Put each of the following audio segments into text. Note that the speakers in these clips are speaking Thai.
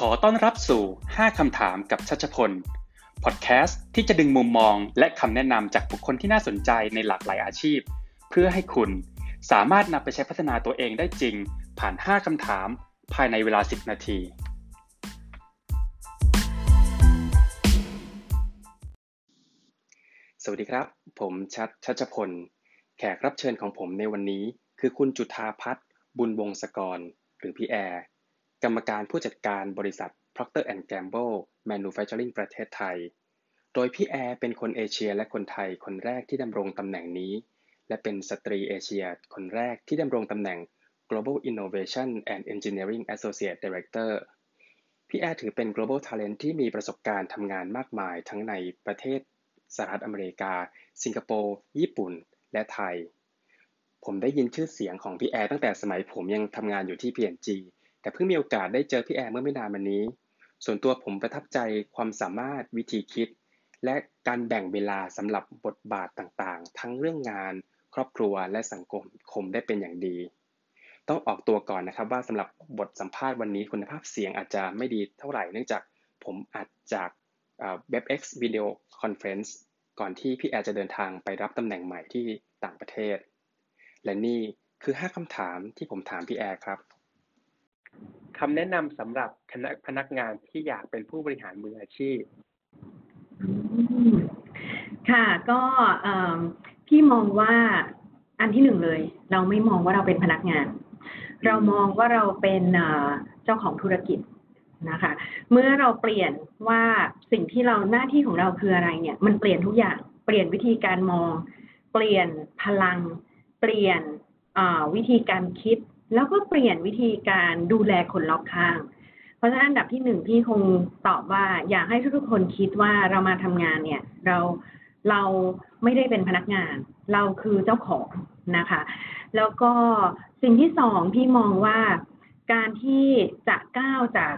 ขอต้อนรับสู่ 5 คำถามกับชัชพล พอดแคสต์ที่จะดึงมุมมองและคำแนะนำจากบุคคลที่น่าสนใจในหลากหลายอาชีพ เพื่อให้คุณสามารถนำไปใช้พัฒนาตัวเองได้จริง ผ่าน 5 คำถาม ภายในเวลา 10 นาที สวัสดีครับ ผมชัดชัชพล แขกรับเชิญของผมในวันนี้ คือคุณจุธาพัฒน์บุญวงศกร หรือพี่แอร์ กรรมการผู้จัดการบริษัท Procter Gamble Manufacturing ประเทศไทย โดยพี่แอร์เป็นคนเอเชียและคนไทยคนแรกที่ดำรงตำแหน่งนี้ และเป็นสตรีเอเชียคนแรกที่ดำรงตำแหน่ง Global Innovation and Engineering Associate Director พี่แอร์ถือเป็น global talent ที่มีประสบการณ์ทำงานมากมายทั้งในประเทศสหรัฐอเมริกา สิงคโปร์ ญี่ปุ่น และไทย ผมได้ยินชื่อเสียงของพี่แอร์ตั้งแต่สมัยผมยังทำงานอยู่ที่ P&G แต่เพิ่งมีโอกาสได้เจอพี่แอร์เมื่อไม่นานมานี้ ส่วนตัวผมประทับใจความสามารถวิธีคิด และการแบ่งเวลาสำหรับบทบาทต่างๆ ทั้งเรื่องงาน ครอบครัวและสังคมคมได้เป็นอย่างดี ต้องออกตัวก่อนนะครับว่าสำหรับบทสัมภาษณ์วันนี้คุณภาพเสียงอาจจะไม่ดีเท่าไหร่เนื่องจากผมอาจจากเว็บ X Video Conference ก่อนที่พี่แอร์จะเดินทางไปรับตำแหน่งใหม่ที่ต่างประเทศ และนี่คือ 5คำถามที่ผมถามพี่แอร์ครับ คำแนะนำสำหรับคณะพนักงานที่อยากเป็นผู้บริหารมืออาชีพ ค่ะก็พี่มองว่าอันที่หนึ่งเลย เราไม่มองว่าเราเป็นพนักงาน เรามองว่าเราเป็นเจ้าของธุรกิจนะคะ เมื่อเราเปลี่ยนว่าสิ่งที่เราหน้าที่ของเราคืออะไรเนี่ย มันเปลี่ยนทุกอย่างเปลี่ยนวิธีการมอง เปลี่ยนพลัง เปลี่ยนวิธีการคิด แล้วก็เปลี่ยนวิธีการดูแลคนรอบข้าง เพราะฉะนั้นอันดับที่หนึ่งพี่คงตอบว่าอยากให้ทุกๆคนคิดว่าเรามาทำงานเนี่ย เราเราไม่ได้เป็นพนักงาน เราคือเจ้าของนะคะ แล้วก็สิ่งที่สองพี่มองว่าการที่จะก้าวจาก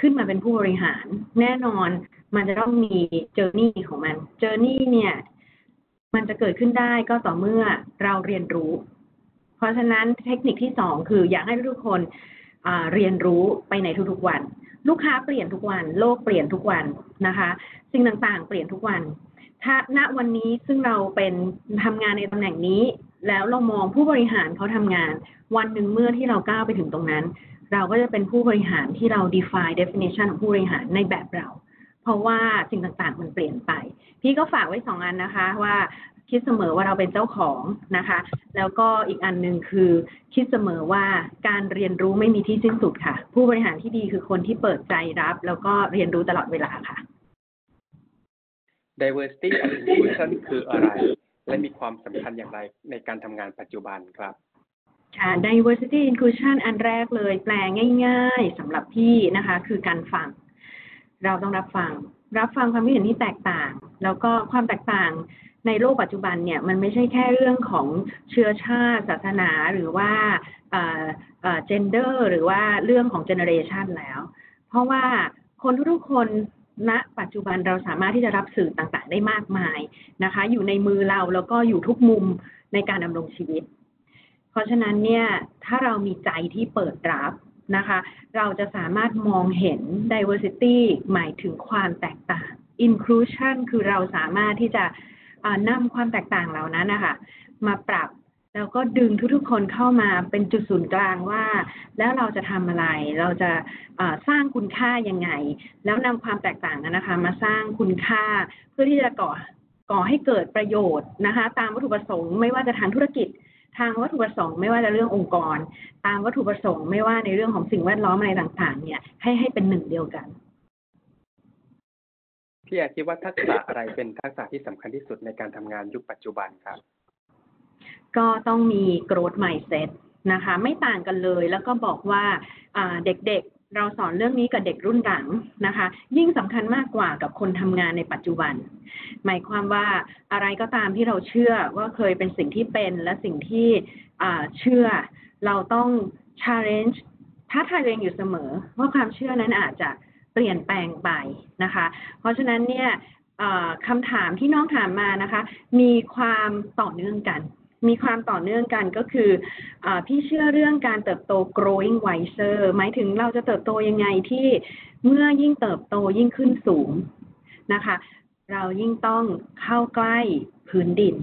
ขึ้นมาเป็นผู้บริหาร แน่นอนมันจะต้องมีเจอร์นี่ของมันเจอร์นี่เนี่ย มันจะเกิดขึ้นได้ก็ต่อเมื่อเราเรียนรู้ เพราะฉะนั้นเทคนิคที่สองคืออยากให้ทุกคนเรียนรู้ไปในทุกๆวัน ลูกค้าเปลี่ยนทุกวัน โลกเปลี่ยนทุกวันนะคะ สิ่งต่างๆ เปลี่ยนทุกวัน ถ้าณวันนี้ซึ่งเราเป็นทำงานในตำแหน่งนี้ แล้วเรามองผู้บริหารเขาทำงาน วันหนึ่งเมื่อที่เราก้าวไปถึงตรงนั้น เราก็จะเป็นผู้บริหารที่เรา define definition ของผู้บริหารในแบบเรา ราะว่าสิ่งต่างๆ มันเปลี่ยนไป พี่ก็ฝากไว้สองอันนะคะว่าคิดเสมอว่าเราเป็นเจ้าของนะคะ แล้วก็อีกอันหนึ่งคือคิดเสมอว่าการเรียนรู้ไม่มีที่สิ้นสุดค่ะ ผู้บริหารที่ดีคือคนที่เปิดใจรับ แล้วก็เรียนรู้ตลอดเวลาค่ะ diversity and inclusion คืออะไร และมีความสำคัญอย่างไรในการทำงานปัจจุบันครับค่ะ diversity inclusion อันแรกเลย แปลง่าย ๆสำหรับพี่นะคะ คือการฟัง เราต้องรับฟัง รับฟังความคิดเห็นที่แตกต่าง แล้วก็ความแตกต่างในโลกปัจจุบันเนี่ยมันไม่ใช่แค่เรื่องของเชื้อชาติศาสนาหรือว่าเจนเดอร์หรือว่าเรื่องของเจเนอเรชันแล้ว เพราะว่าคนทุกๆคนณปัจจุบันเราสามารถที่จะรับสื่อต่างๆ ได้มากมายนะคะ อยู่ในมือเราแล้วก็อยู่ทุกมุมในการดำรงชีวิต เพราะฉะนั้นเนี่ยถ้าเรามีใจที่เปิดรับ นะคะ เราจะสามารถมองเห็น diversity หมายถึงความแตกต่าง inclusion คือเราสามารถที่จะนำความแตกต่างเหล่านั้นนะคะมาปรับแล้วก็ดึงทุกๆ คนเข้ามาเป็นจุดศูนย์กลางว่า แล้วเราจะทำอะไร เราจะสร้างคุณค่ายังไง แล้วนำความแตกต่างนั้นนะคะ มาสร้างคุณค่าเพื่อที่จะก่อก่อให้เกิดประโยชน์นะคะ ตามวัตถุประสงค์ไม่ว่าจะทางธุรกิจ ทางวัตถุประสงค์ไม่ว่าจะเรื่ององค์กร ตามวัตถุประสงค์ไม่ว่าในเรื่องของสิ่งแวดล้อมอะไรต่าง ๆ เนี่ยให้ให้เป็นหนึ่งเดียวกันพี่แอคิดว่าทักษะอะไรเป็นทักษะที่สำคัญที่สุดในการทำงานยุคปัจจุบันครับ ก็ต้องมี growth mindset นะคะ ไม่ต่างกันเลยแล้วก็บอกว่าเด็ก เราสอนเรื่องนี้กับเด็กรุ่นหลังนะคะ ยิ่งสำคัญมากกว่ากับคนทำงานในปัจจุบัน หมายความว่าอะไรก็ตามที่เราเชื่อว่าเคยเป็นสิ่งที่เป็นและสิ่งที่เชื่อ เราต้อง challenge ท้าทายเองอยู่เสมอว่าความเชื่อนั้นอาจจะเปลี่ยนแปลงไปนะคะ เพราะฉะนั้นเนี่ยคำถามที่น้องถามมานะคะ มีความต่อเนื่องกัน มีความต่อเนื่องกันก็คืออพี่เชื่อเรื่องการเติบโต growing wiser หมายถึงเราจะเติบโตยังไงที่เมื่อยิ่งเติบโตยิ่งขึ้นสูงนะคะ เรายิ่งต้องเข้าใกล้พื้นดิน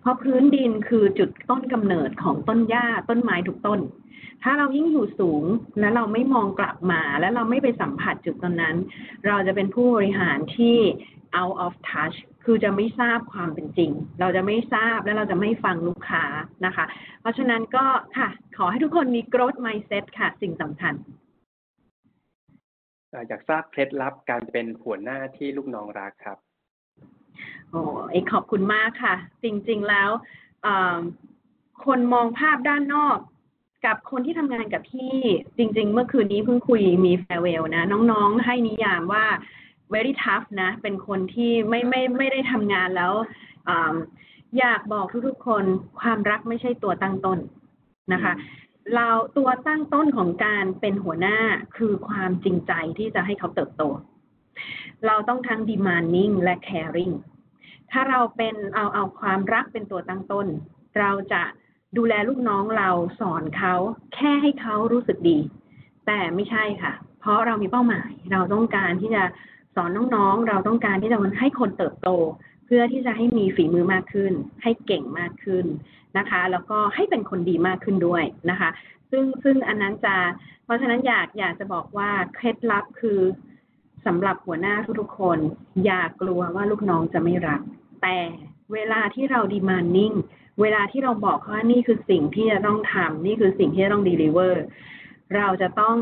เพราะพื้นดินคือจุดต้นกำเนิดของต้นหญ้าต้นไม้ทุกต้น ถ้าเรายิ่งอยู่สูงและเราไม่มองกลับมา และเราไม่ไปสัมผัสจุดตรงนั้น เราจะเป็นผู้บริหารที่ out of touch คือจะไม่ทราบความเป็นจริง เราจะไม่ทราบและเราจะไม่ฟังลูกค้านะคะ เพราะฉะนั้นก็ค่ะ ขอให้ทุกคนมี growth mindset ค่ะ สิ่งสำคัญอยากทราบเคล็ดลับการเป็นหัวหน้าที่ลูกน้องรักครับโอ้เอกขอบคุณมากค่ะ จริง ๆแล้วคนมองภาพด้านนอกกับคนที่ทำงานกับพี่จริง ๆ เมื่อคืนนี้เพิ่งคุยมีแฟร์เวลนะ น้องๆ ให้นิยามว่า very tough นะ เป็นคนที่ไม่ไม่ไม่ได้ทำงานแล้วออยากบอกทุกๆคนความรักไม่ใช่ตัวตั้งต้นนะคะ เราตัวตั้งต้นของการเป็นหัวหน้าคือความจริงใจที่จะให้เขาเติบโต เราต้องทั้ง demanding และ caring ถ้าเราเป็นเอาเอาความรักเป็นตัวตั้งต้น เราจะดูแลลูกน้องเราสอนเขาแค่ให้เขารู้สึกดี แต่ไม่ใช่ค่ะ เพราะเรามีเป้าหมาย เราต้องการที่จะ สอนน้องๆ เราต้องการที่จะให้คนเติบโต เพื่อที่จะให้มีฝีมือมากขึ้น ให้เก่งมากขึ้นนะคะ แล้วก็ให้เป็นคนดีมากขึ้นด้วยนะคะ ซึ่งซึ่งอันนั้นจะ เพราะฉะนั้นอยากอยากจะบอกว่าเคล็ดลับคือสำหรับหัวหน้าทุกๆคน อย่ากลัวว่าลูกน้องจะไม่รัก แต่เวลาที่เราดีมานิ่งเวลาที่เราบอกว่านี่คือสิ่งที่จะต้องทำนี่คือสิ่งที่จะต้อง deliver เราจะต้อง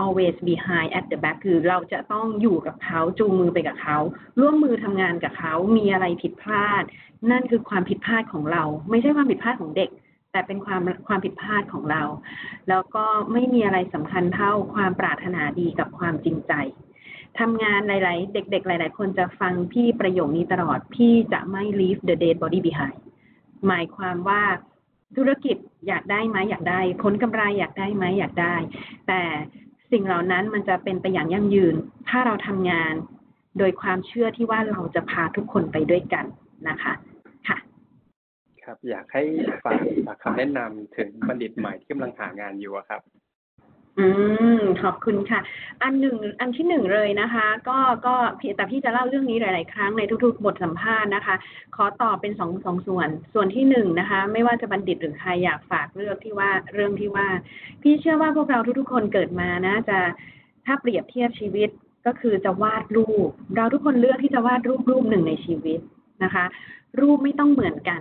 always behind at the back คือเราจะต้องอยู่กับเขาจูงมือไปกับเขา ร่วมมือทำงานกับเขามีอะไรผิดพลาด นั่นคือความผิดพลาดของเรา ไม่ใช่ความผิดพลาดของเด็ก แต่เป็นความความผิดพลาดของเรา แล้วก็ไม่มีอะไรสำคัญเท่าความปรารถนาดีกับความจริงใจทำงานหลาย ๆ เด็ก ๆ หลาย ๆ คนจะฟังพี่ประโยคนี้ตลอด พี่จะไม่ leave the dead body behind หมายความว่าธุรกิจอยากได้ไหมอยากได้ ผลกำไรอยากได้ไหมอยากได้ แต่ สิ่งเหล่านั้นมันจะเป็นไปอย่างยั่งยืน ถ้าเราทำงาน โดยความเชื่อที่ว่าเราจะพาทุกคนไปด้วยกันนะคะค่ะ ครับ อยากให้ฝากคำแนะนำถึงบัณฑิตใหม่ที่กำลังหางานอยู่ครับ อืม ขอบคุณค่ะ อันหนึ่ง อันที่หนึ่งเลยนะคะ ก็ ก็แต่พี่จะเล่าเรื่องนี้หลาย ๆ ครั้งในทุก ๆ บทสัมภาษณ์นะคะ ขอตอบเป็นสองสองส่วน ส่วนที่หนึ่งนะคะ ไม่ว่าจะบัณฑิตหรือใครอยากฝากเรื่องที่ว่า เรื่องที่ว่า พี่เชื่อว่าพวกเราทุก ๆ คนเกิดมานะจะ ถ้าเปรียบเทียบชีวิตก็คือจะวาดรูป เราทุกคนเลือกที่จะวาดรูปรูปหนึ่งในชีวิตนะคะ รูปไม่ต้องเหมือนกัน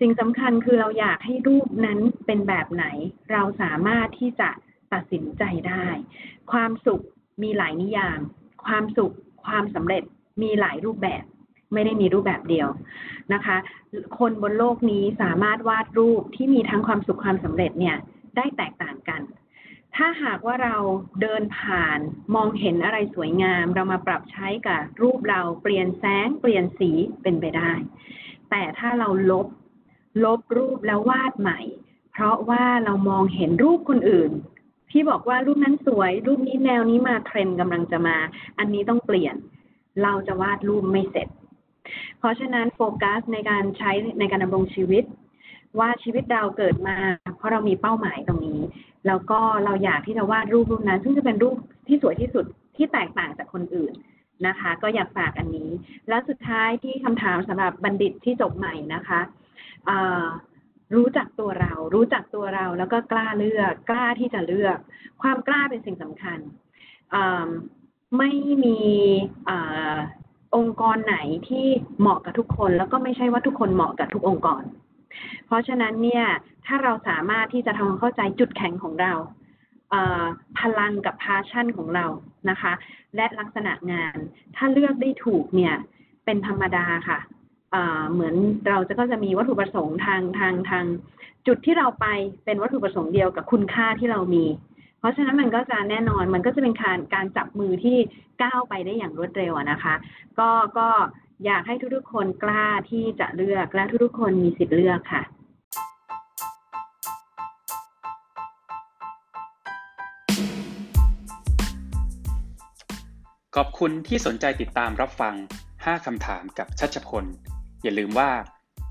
สิ่งสำคัญคือเราอยากให้รูปนั้นเป็นแบบไหน เราสามารถที่จะตัดสินใจได้ ความสุขมีหลายนิยาม ความสุข ความสำเร็จมีหลายรูปแบบ ไม่ได้มีรูปแบบเดียวนะคะ คนบนโลกนี้สามารถวาดรูปที่มีทั้งความสุขความสำเร็จเนี่ยได้แตกต่างกัน ถ้าหากว่าเราเดินผ่านมองเห็นอะไรสวยงาม เรามาปรับใช้กับรูปเราเปลี่ยนแสงเปลี่ยนสีเป็นไปได้ แต่ถ้าเราลบ ลบรูปแล้ววาดใหม่ เพราะว่าเรามองเห็นรูปคนอื่นพี่บอกว่ารูปนั้นสวย รูปนี้แนวนี้มาเทรนด์กำลังจะมา อันนี้ต้องเปลี่ยน เราจะวาดรูปไม่เสร็จ เพราะฉะนั้นโฟกัสในการใช้ในการดำรงชีวิต ว่าชีวิตเราเกิดมา เพราะเรามีเป้าหมายตรงนี้ แล้วก็เราอยากที่จะวาดรูปรูปนั้น ซึ่งจะเป็นรูปที่สวยที่สุดที่แตกต่างจากคนอื่นนะคะ ก็อยากฝากอันนี้ แล้วสุดท้ายที่คำถามสำหรับบัณฑิตที่จบใหม่นะคะ รู้จักตัวเรา รู้จักตัวเราแล้วก็กล้าเลือก กล้าที่จะเลือก ความกล้าเป็นสิ่งสำคัญไม่มีองค์กรไหนที่เหมาะกับทุกคน แล้วก็ไม่ใช่ว่าทุกคนเหมาะกับทุกองค์กร เพราะฉะนั้นเนี่ยถ้าเราสามารถที่จะทำความเข้าใจจุดแข็งของเราพลังกับพาชั่นของเรานะคะ และลักษณะงาน ถ้าเลือกได้ถูกเนี่ยเป็นธรรมดาค่ะ เหมือนเราจะก็จะมีวัตถุประสงค์ทางทางทางจุดที่เราไปเป็นวัตถุประสงค์เดียวกับคุณค่าที่เรามี เพราะฉะนั้นมันก็จะแน่นอนมันก็จะเป็นการการจับมือที่ก้าวไปได้อย่างรวดเร็วนะคะ ก็ก็อยากให้ทุกๆคนกล้าที่จะเลือกและทุกๆคนมีสิทธิ์เลือกค่ะขอบคุณที่สนใจติดตามรับฟัง 5 คำถามกับชัชพล อย่าลืมว่า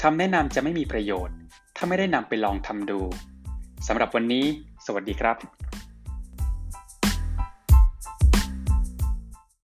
คำแนะนำจะไม่มีประโยชน์ ถ้าไม่ได้นำไปลองทำดูสำหรับวันนี้ สวัสดีครับ